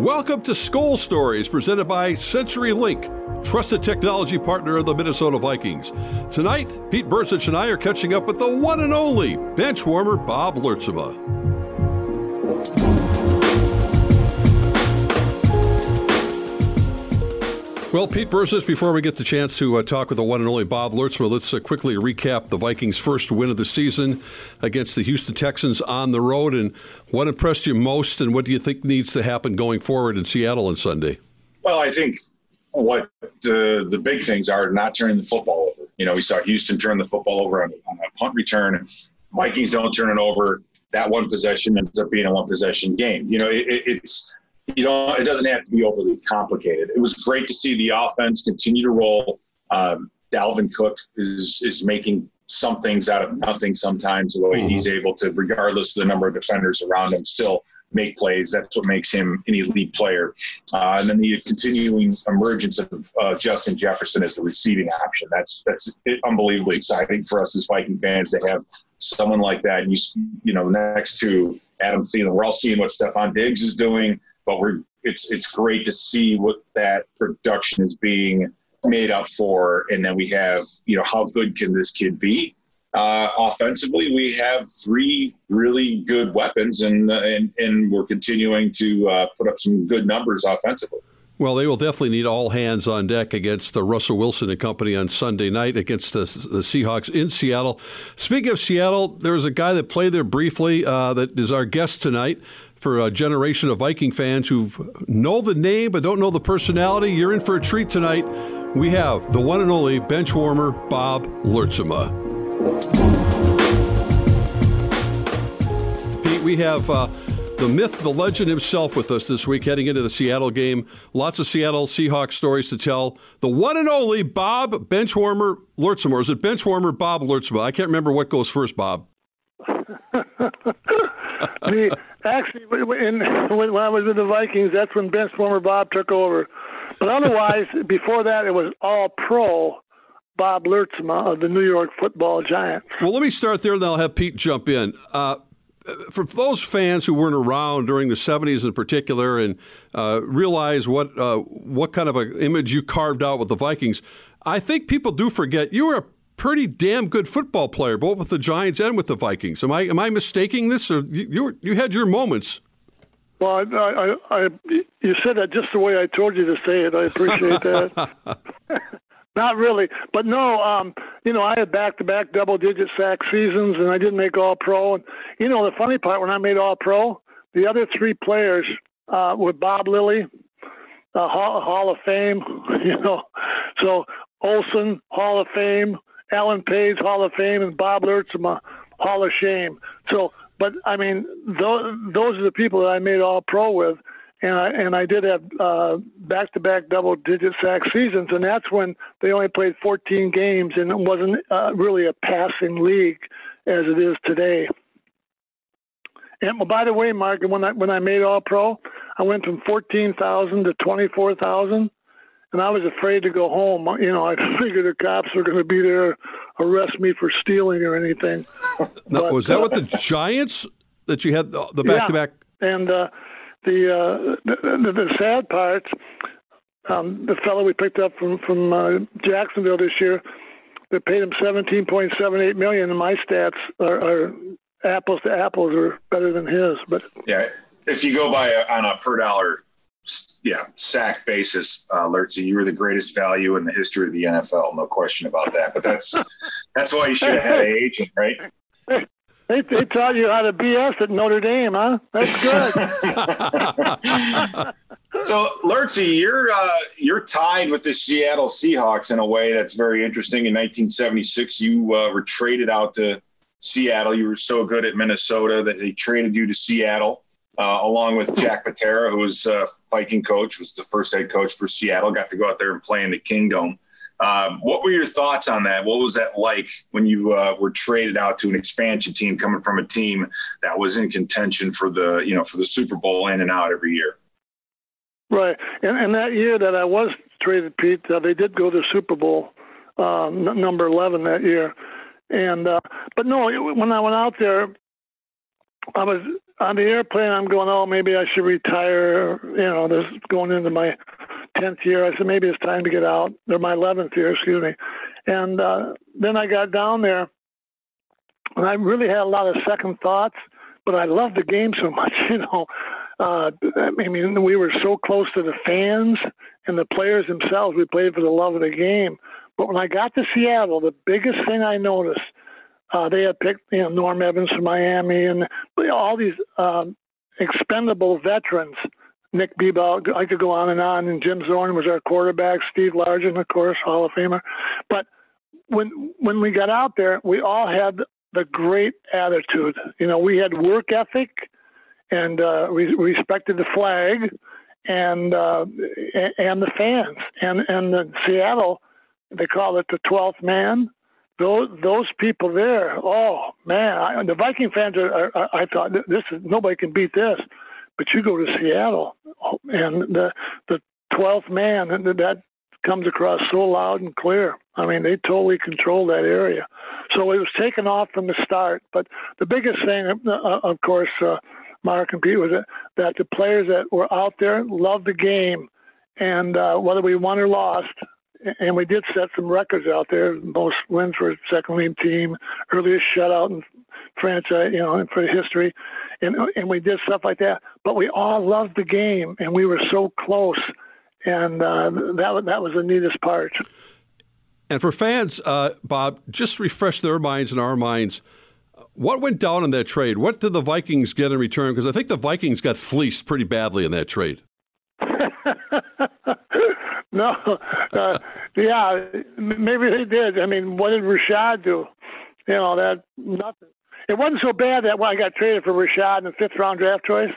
Welcome to Skol Stories, presented by CenturyLink, trusted technology partner of the Minnesota Vikings. Tonight, Pete Bercich and I are catching up with the one and only bench warmer Bob Lurtsema. Well, Pete Bercich, before we get the chance to uh, talk with the one and only Bob Lurtsema, let's uh, quickly recap the Vikings' first win of the season against the Houston Texans on the road. And what impressed you most, and what do you think needs to happen going forward in Seattle on Sunday? Well, I think what the, the big things are not turning the football over. You know, we saw Houston turn the football over on, on a punt return. Vikings don't turn it over. That one possession ends up being a one possession game. You know, it, it's you know, it doesn't have to be overly complicated. It was great to see the offense continue to roll. Um, Dalvin Cook is is making some things out of nothing sometimes. The way mm-hmm. he's able to, regardless of the number of defenders around him, still make plays. That's what makes him an elite player. Uh, and then the continuing emergence of uh, Justin Jefferson as a receiving option. That's that's unbelievably exciting for us as Viking fans to have someone like that. And you you know next to Adam Thielen, we're all seeing what Stefon Diggs is doing but we're it's it's great to see what that production is being made up for, and then we have you know how good can this kid be? Uh, offensively, we have three really good weapons, and and, and we're continuing to uh, put up some good numbers offensively. Well, they will definitely need all hands on deck against the Russell Wilson and company on Sunday night against the, the Seahawks in Seattle. Speaking of Seattle, there was a guy that played there briefly uh, that is our guest tonight for a generation of Viking fans who know the name but don't know the personality. You're in for a treat tonight. We have the one and only bench warmer, Bob Lurtsema. Pete, we have uh, the myth, the legend himself with us this week heading into the Seattle game. Lots of Seattle Seahawks stories to tell. The one and only Bob Benchwarmer Lurtsema. Or is it Benchwarmer Bob Luertsema? I can't remember what goes first, Bob. actually, when, when I was with the Vikings, that's when bench warmer Bob took over. But otherwise, before that, it was all pro. Bob Lurtsema of the New York Football Giants. Well, let me start there, and then I'll have Pete jump in. Uh, for those fans who weren't around during the 70s in particular and uh, realize what uh, what kind of an image you carved out with the Vikings, I think people do forget you were a pretty damn good football player, both with the Giants and with the Vikings. Am I am I mistaking this, or you you, you had your moments? Well, I, I, I, you said that just the way I told you to say it. I appreciate that. Not really, but no. Um, you know, I had back-to-back double-digit sack seasons, and I didn't make All-Pro. And you know, the funny part when I made All-Pro, the other three players uh, were Bob Lilly, uh, Hall, Hall of Fame. You know, so Olsen Hall of Fame, Alan Page Hall of Fame and Bob Lurtsema Hall of Shame. So, but I mean, those those are the people that I made All Pro with, and I and I did have back to back double digit sack seasons, and that's when they only played 14 games, and it wasn't uh, really a passing league as it is today. And well, by the way, Mark, when I when I made All Pro, I went from 14,000 to 24,000 and I was afraid to go home. You know, I figured the cops were going to be there, arrest me for stealing or anything. now, but, was that uh, with the Giants that you had the back to back? And uh, the, uh, the, the sad part, um, the fellow we picked up from from uh, Jacksonville this year, they paid him seventeen point seven eight million, and my stats are, are apples to apples are better than his. But yeah, if you go by on a per dollar yeah, sack basis, uh, Lurtsy, you were the greatest value in the history of the NFL, no question about that. But that's that's why you should have had an agent, right? They, they taught you how to BS at Notre Dame, huh? That's good. so, Lurtsy, you're uh, you're tied with the Seattle Seahawks in a way that's very interesting. In 1976, you uh, were traded out to Seattle. You were so good at Minnesota that they traded you to Seattle uh, along with Jack Patera, who was uh, Viking coach, was the first head coach for Seattle. Got to go out there and play in the Kingdome. Um, what were your thoughts on that? What was that like when you uh, were traded out to an expansion team, coming from a team that was in contention for the you know for the Super Bowl in and out every year? Right, and, and that year that I was traded, Pete, uh, they did go to Super Bowl um, number eleven that year, and uh, but no, when I went out there, I was on the airplane, I'm going, oh, maybe I should retire. You know, this going into my tenth year. I said maybe it's time to get out. Or my eleventh year, excuse me. And uh, then I got down there, and I really had a lot of second thoughts. But I loved the game so much, you know. Uh, I mean, we were so close to the fans and the players themselves. We played for the love of the game. But when I got to Seattle, the biggest thing I noticed, uh, they had picked you know Norm Evans from Miami and all these um, expendable veterans. Nick Beebe, I could go on and on. And Jim Zorn was our quarterback. Steve Largent, of course, Hall of Famer. But when when we got out there, we all had the great attitude. You know, we had work ethic and uh, we respected the flag and uh, and the fans and and the Seattle they call it the 12th man those those people there oh man I, the Viking fans are, are, I thought this is nobody can beat this. But you go to Seattle and the the 12th man that comes across so loud and clear. I mean they totally control that area. So it was taken off from the start but the biggest thing uh, of course uh, Mark and Pete was that the players that were out there loved the game, and uh, whether we won or lost, and we did set some records out there. Most wins for a second league team, earliest shutout in franchise, you know, in for history, and and we did stuff like that. But we all loved the game, and we were so close, and uh, that that was the neatest part. And for fans, uh, Bob, just refresh their minds and our minds. What went down in that trade? What did the Vikings get in return? Because I think the Vikings got fleeced pretty badly in that trade. no, uh, yeah, maybe they did. I mean, what did Rashad do? You know, that nothing. It wasn't so bad that when I got traded for Rashad in the fifth round draft choice.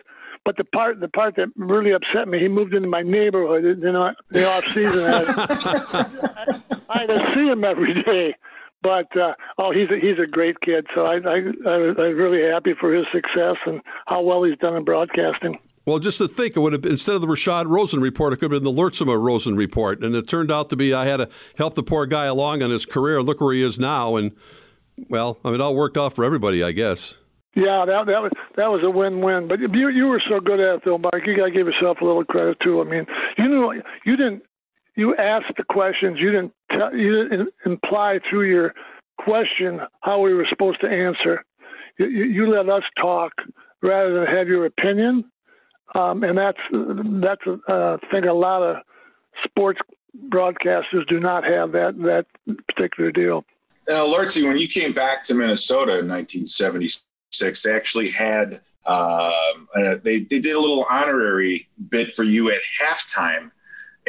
But the part the part that really upset me, he moved into my neighborhood in the, the off season. I, I had see him every day but uh, oh, he's a, he's a great kid. So I, I, I I'm really happy for his success and how well he's done in broadcasting. Well, just to think, it would have been, instead of the Rashad Rosen report, it could have been the Lurtsema Rosen report, and it turned out to be I had to help the poor guy along on his career. Look where he is now, and well, I mean, it all worked out for everybody, I guess. Yeah, that that was that was a win-win. But you you were so good at it, though, Mark. You got to give yourself a little credit too. I mean, you know, you didn't you asked the questions. You didn't tell, you didn't imply through your question how we were supposed to answer. You, you let us talk rather than have your opinion, um, and that's that's a uh, thing a lot of sports broadcasters do not have that that particular deal. Uh, Lurtsy, when you came back to Minnesota in 1976, they actually had um, uh, they they did a little honorary bit for you at halftime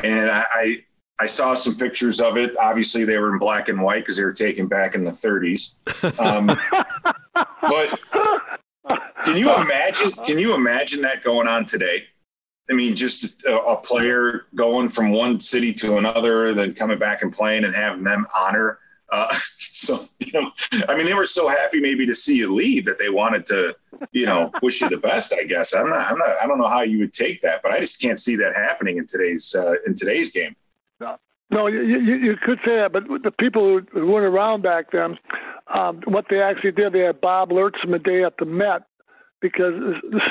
and I, I, I saw some pictures of it. Obviously, they were in black and white because they were taken back in the 30s. Um, but can you imagine? Can you imagine that going on today? I mean, just a, a, player going from one city to another, then coming back and playing, and having them honor. Uh, so, you know, I mean, they were so happy maybe to see you leave that they wanted to you know, wish you the best. I guess I'm not. I'm not. I don't know how you would take that, but I just can't see that happening in today's uh, in today's game. No, no, you, you, you could say that, but the people who weren't around back then, um, what they actually did, they had Bob Lurtsema day at the Met because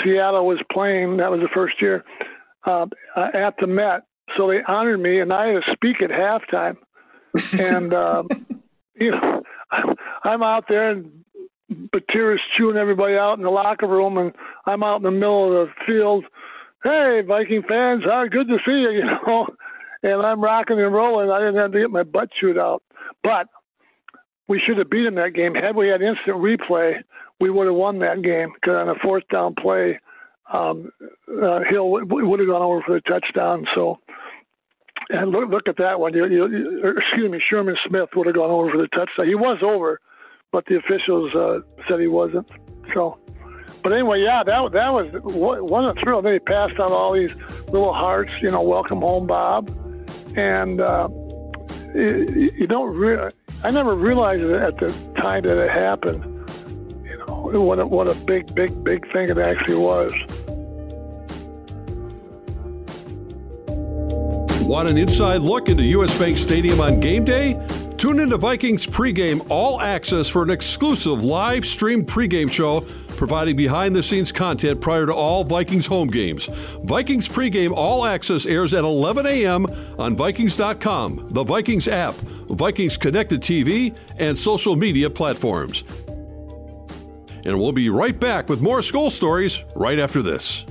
Seattle was playing. That was the first year uh, at the Met, so they honored me, and I had to speak at halftime. and um, you know, I'm out there and Patera's chewing everybody out in the locker room, and I'm out in the middle of the field. Hey, Viking fans, how good to see you, you know. And I'm rocking and rolling. I didn't have to get my butt chewed out, but we should have beaten that game. Had we had instant replay, we would have won that game because on a fourth down play, um, uh, Hill would have gone over for the touchdown. So, and look, look at that one. You, you, excuse me, Sherman Smith would have gone over for the touchdown. He was over but the officials uh, said he wasn't. So, but anyway, yeah, that that was the thrill. Then he passed out all these little hearts, you know, welcome home, Bob, and uh, you, don't. I never realized it at the time that it happened. You know, what a, what a big, big, big thing it actually was. Want an inside look into US Bank Stadium on game day? Tune into Vikings pregame all access for an exclusive live stream pregame show providing behind the scenes content prior to all Vikings home games. Vikings pregame all access airs at 11 a.m. on Vikings.com, the Vikings app, Vikings connected TV, and social media platforms. And we'll be right back with more Skol stories right after this.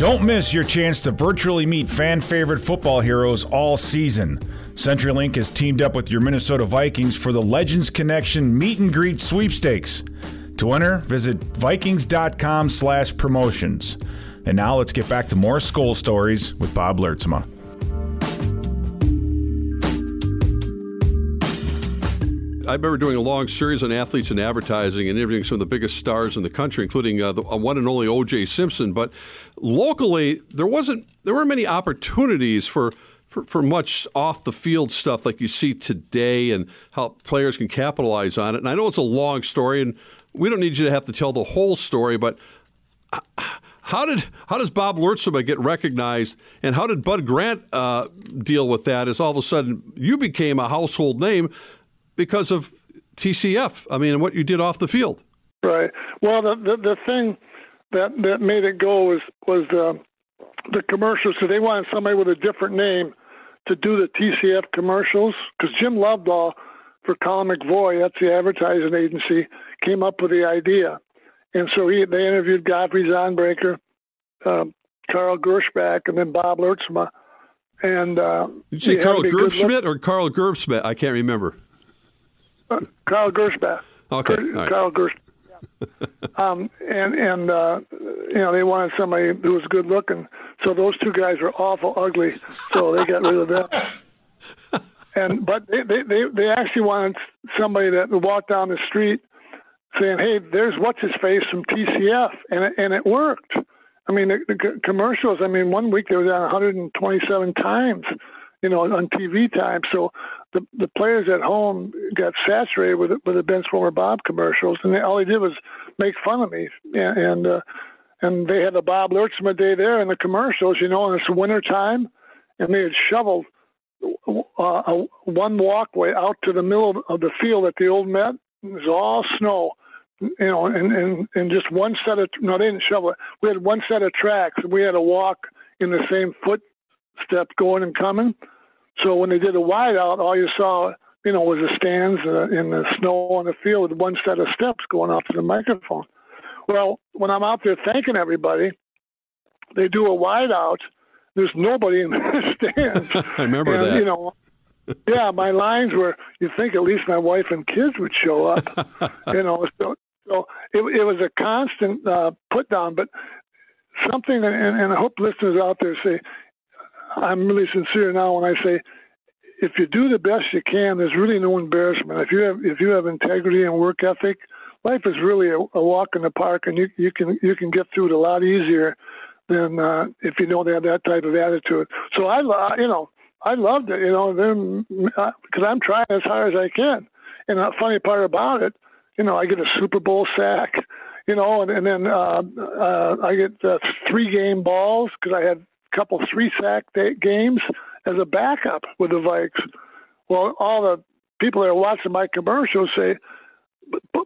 Don't miss your chance to virtually meet fan favorite football heroes all season. CenturyLink has teamed up with your Minnesota Vikings for the Legends Connection Meet and Greet Sweepstakes. To enter, visit vikings.com/promotions. And now let's get back to more Skol stories with Bob Lurtsema. I remember doing a long series on athletes and advertising and interviewing some of the biggest stars in the country, including uh, the uh, one and only O.J. Simpson. But locally, there wasn't there weren't many opportunities for, for, for much off the field stuff like you see today, and how players can capitalize on it. And I know it's a long story, and we don't need you to have to tell the whole story, but. How did how does Bob Lurtsema get recognized, and how did Bud Grant uh, deal with that? As all of a sudden you became a household name because of TCF. I mean, what you did off the field. Right. Well, the the, the thing that that made it go was was the the commercials. So they wanted somebody with a different name to do the TCF commercials because Jim Lovedahl for Colle McVoy, that's the advertising agency, came up with the idea. And so he, they interviewed Godfrey Zaunbrecher, um, Carl Gersbach, and then Bob Lurtsema. And uh, did you say Carl Gerbschmidt or Carl Gerbschmidt? I can't remember. Carl Gersbach. Okay, right. Carl Gersbach. um, and and uh, you know they wanted somebody who was good looking, so those two guys were awful ugly, so they got rid of them. and but they, they they they actually wanted somebody that would walk down the street saying, "Hey, there's what's his face from TCF," and it, and it worked. I mean, the, the commercials. I mean, one week they were on 127 times, you know, on TV time. So the the players at home got saturated with with the Ben Swomer Bob commercials, and they, all he did was make fun of me. And and, uh, and they had the Bob Lurtsema day there in the commercials, you know, and it's winter time, and they had shoveled uh, a, one walkway out to the middle of the field at the old Met. It was all snow, you know, and and and just one set of no, they didn't shovel it. We had one set of tracks, and we had to walk in the same footstep going and coming. So when they did a wideout, all you saw, you know, was the stands uh, in the snow on the field with one set of steps going up to the microphone. Well, when I'm out there thanking everybody, they do a wideout. There's nobody in the stands. I remember and, that. You know, yeah, my lines were. You think at least my wife and kids would show up. you know, so, so it, it was a constant uh, put down. But something, and, and I hope listeners out there say, I'm really sincere now when I say if you do the best you can, there's really no embarrassment. If you have if you have integrity and work ethic, life is really a, a walk in the park, and you you can you can get through it a lot easier than uh, if you don't have that type of attitude. So I you know I loved it, you know, because I'm trying as hard as I can. And the funny part about it, you know, I get a Super Bowl sack, you know, and, and then uh, uh, I get uh, three game balls because I had couple three sack games as a backup with the Vikes. Well, all the people that are watching my commercials say,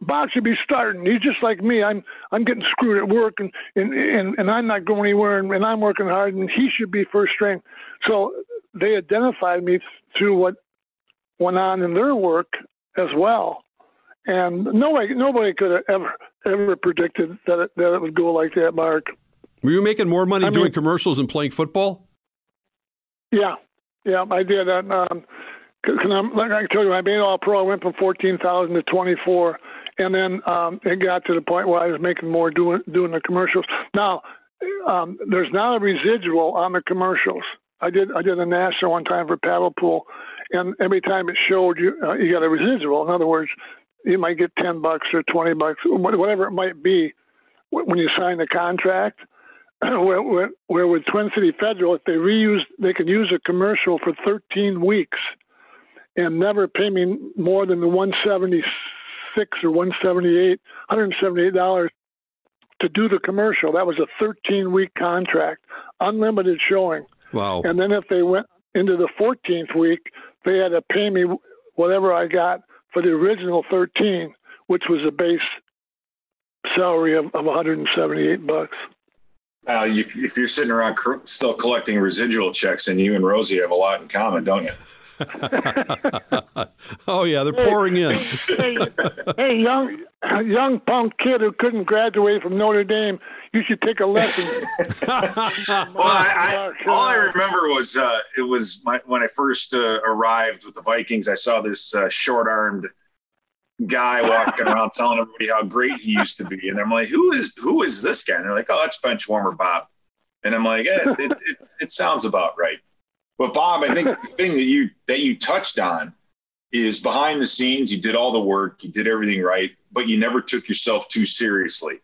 Bob should be starting. He's just like me. I'm I'm getting screwed at work, and and and, and I'm not going anywhere, and, and I'm working hard, and he should be first string. So they identified me through what went on in their work as well, and nobody nobody could have ever ever predicted that it, that it would go like that, Mark. Were you making more money I doing commercials than playing football? Yeah, yeah, I did. Um, cause I'm, like I told you, I made all pro. I went from fourteen thousand to twenty four, and then um, it got to the point where I was making more doing doing the commercials. Now, um, there's not a residual on the commercials. I did I did a national one time for paddle pool, and every time it showed you uh, you got a residual. In other words, you might get ten bucks or twenty bucks, whatever it might be, when you sign the contract. where, where, where with Twin City Federal, if they reuse, they can use a commercial for 13 weeks and never pay me more than the 176 or 178, 178 dollars to do the commercial. That was a 13 week contract, unlimited showing. Wow. And then if they went into the 14th week, they had to pay me whatever I got for the original 13, which was a base salary of, of 178 bucks. Uh, you, if you're sitting around cr- still collecting residual checks, and you and Rosie have a lot in common, don't you? oh yeah, they're pouring in. hey, hey, young young punk kid who couldn't graduate from Notre Dame, you should take a lesson. well, I, I, all I remember was uh, it was my, when I first uh, arrived with the Vikings. I saw this uh, short-armed guy walking around telling everybody how great he used to be, and I'm like, "Who is who is this guy?" And they're like, "Oh, that's bench warmer Bob." And I'm like, eh, it, it, it sounds about right." But Bob, I think the thing that you that you touched on is behind the scenes. You did all the work, you did everything right, but you never took yourself too seriously.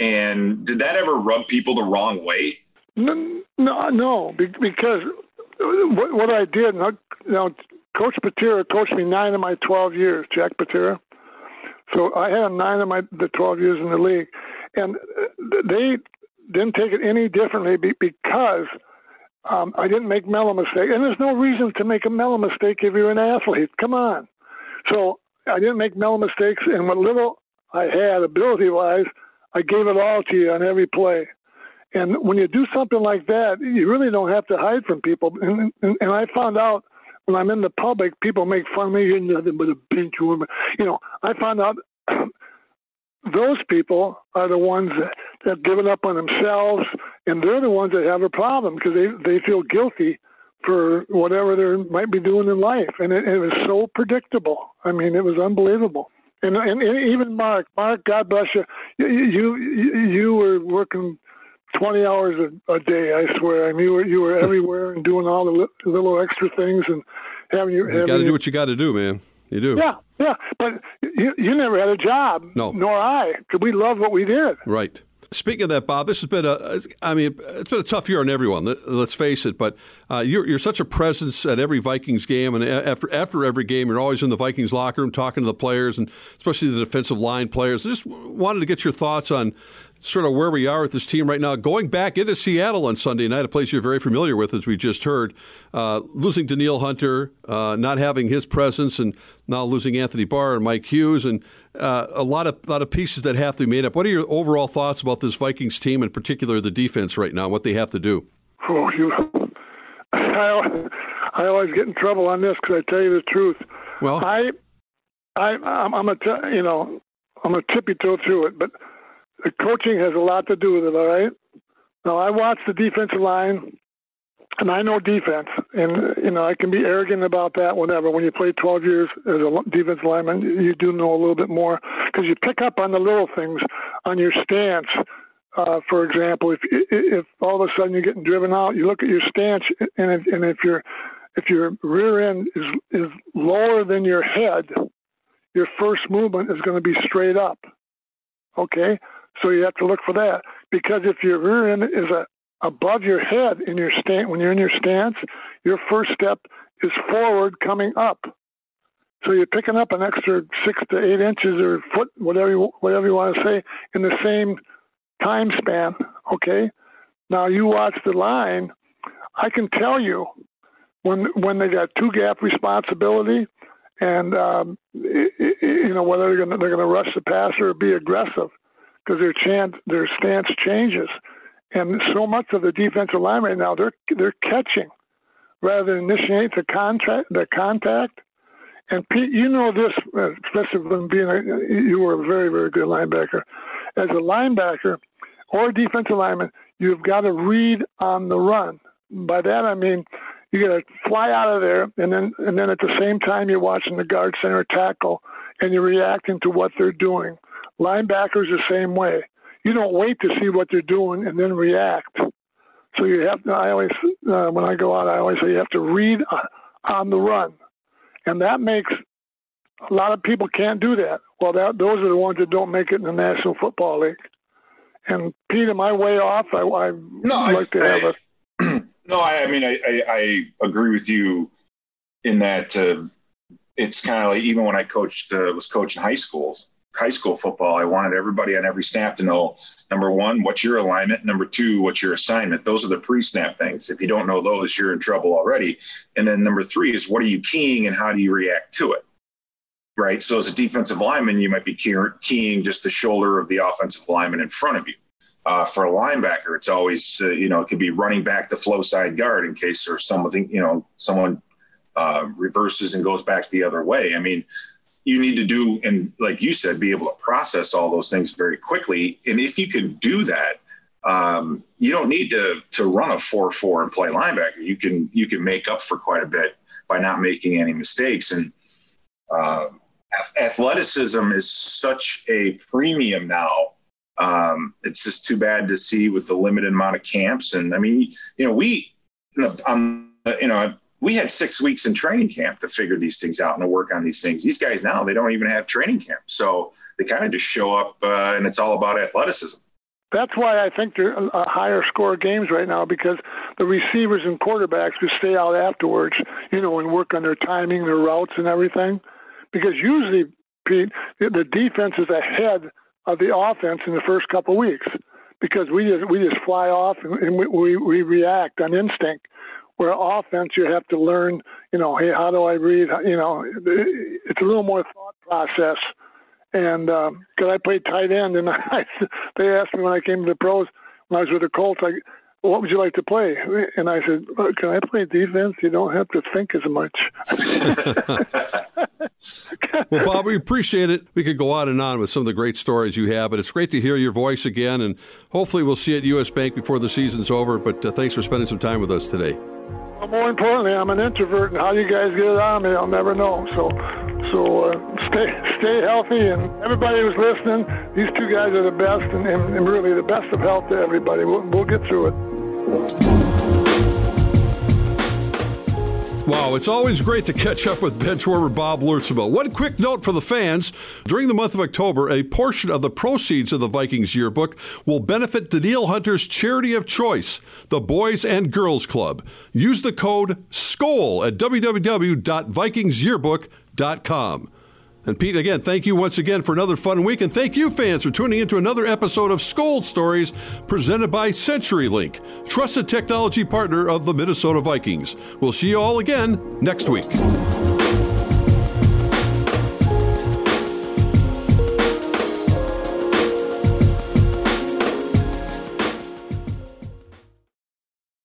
And did that ever rub people the wrong way? No, no, no because what, what I did, know, Coach Patera coached me nine of my 12 years, Jack Patera. So I had nine of my the 12 years in the league, and they didn't take it any differently because – um, I didn't make mellow mistake, and there's no reason to make a mellow mistake if you're an athlete. Come on. So I didn't make mellow mistakes, and what little I had ability-wise, I gave it all to you on every play. And when you do something like that, you really don't have to hide from people. And, and, and I found out when I'm in the public, people make fun of me. You're nothing but a bench woman. You know, I found out those people are the ones that, that have given up on themselves, and they're the ones that have a problem because they they feel guilty for whatever they might be doing in life, and it, it was so predictable. I mean, it was unbelievable. And, and, and even Mark, Mark, God bless you, you you, you were working 20 hours a, a, day. I swear. I mean, you were you were everywhere and doing all the li- little extra things and having your. You got to do what you got to do, man. You do. Yeah, yeah. But you, you never had a job. No. Nor I, because we loved what we did. Right. Speaking of that, Bob, this has been a, I mean, it's been a tough year on everyone. Let's face it. But uh, you're, you're such a presence at every Vikings game, and after after every game, you're always in the Vikings locker room talking to the players, and especially the defensive line players. I just wanted to get your thoughts on sort of where we are with this team right now. Going back into Seattle on Sunday night, a place you're very familiar with, as we just heard, uh, losing Danielle Hunter, uh, not having his presence, and now losing Anthony Barr and Mike Hughes, and uh, a lot of lot of pieces that have to be made up. What are your overall thoughts about this Vikings team, in particular the defense right now, what they have to do? Oh, you, I, I always get in trouble on this because I tell you the truth. Well, I, I, I'm, I'm a, t- you know, I'm a tippy toe through it, but the coaching has a lot to do with it. All right. Now I watch the defensive line, and I know defense, and you know I can be arrogant about that. Whenever when you play 12 years as a defense lineman, you do know a little bit more because you pick up on the little things on your stance. Uh, for example, if if all of a sudden you're getting driven out, you look at your stance, and if, and if your if your rear end is is lower than your head, your first movement is going to be straight up. Okay, so you have to look for that because if your rear end is a, above your head in your stance when you're in your stance, your first step is forward coming up. So you're picking up an extra six to eight inches or foot, whatever you, whatever you want to say, in the same time span. Okay. Now you watch the line. I can tell you when when they got two gap responsibility, and um, you know whether they're going to rush the passer or be aggressive because their chance, their stance changes, and so much of the defensive line right now they're they're catching rather than initiate the contact. The contact. And Pete, you know this, especially from being a, you were a very very good linebacker. As a linebacker or a defensive lineman, you've got to read on the run. By that I mean you got to fly out of there, and then and then at the same time you're watching the guard center tackle, and you're reacting to what they're doing. Linebackers the same way. You don't wait to see what they're doing and then react. So you have to. I always, uh, when I go out, I always say you have to read on the run, and that makes a lot of people can't do that. Well, that, those are the ones that don't make it in the National Football League. And Pete, am I way off? I, I no, like I, to have I, a. No, I, I mean, I, I, I, agree with you in that uh, it's kind of like even when I coached, uh, was coaching high schools high school football, I wanted everybody on every snap to know number one, what's your alignment? Number two, what's your assignment? Those are the pre snap things. If you don't know those, you're in trouble already. And then number three is what are you keying and how do you react to it? Right. So as a defensive lineman, you might be keying just the shoulder of the offensive lineman in front of you. Uh, for a linebacker, it's always, uh, you know, it could be running back the flow side guard in case there's something, you know, someone uh, reverses and goes back the other way. I mean, you need to do and like you said be able to process all those things very quickly. And if you can do that um, you don't need to to run a 4-4 and play linebacker. You can you can make up for quite a bit by not making any mistakes. And uh, athleticism is such a premium now. Um, it's just too bad to see with the limited amount of camps. And i mean you know we um, you know we had six weeks in training camp to figure these things out and to work on these things. These guys now, they don't even have training camp. So they kind of just show up uh, and it's all about athleticism. That's why I think they're uh, higher score games right now because the receivers and quarterbacks could stay out afterwards, you know, and work on their timing, their routes, and everything. Because usually, Pete, the defense is ahead of the offense in the first couple of weeks because we just we just fly off and we, we, we react on instinct where offense you have to learn, you know, hey, how do I read? You know, it's a little more thought process. And because um, I played tight end, and I, they asked me when I came to the pros when I was with the Colts, like, what would you like to play? And I said, can I play defense? You don't have to think as much. well, Bob, we appreciate it. We could go on and on with some of the great stories you have, but it's great to hear your voice again. And hopefully, we'll see you at U.S. Bank before the season's over. But uh, thanks for spending some time with us today. Well, more importantly, I'm an introvert, and how you guys get it on me, I'll never know. So, so uh, stay stay healthy, and everybody who's listening, these two guys are the best, and, and, and really the best of health to everybody. We'll, we'll get through it. Wow, it's always great to catch up with benchwarmer Bob Lurtzabel. One quick note for the fans. During the month of October, a portion of the proceeds of the Vikings yearbook will benefit Danielle Hunter's charity of choice, the Boys and Girls Club. Use the code SKOL at www.vikingsyearbook.com. And Pete, again, thank you once again for another fun week, and thank you, fans, for tuning into another episode of Skol Stories presented by CenturyLink, trusted technology partner of the Minnesota Vikings. We'll see you all again next week.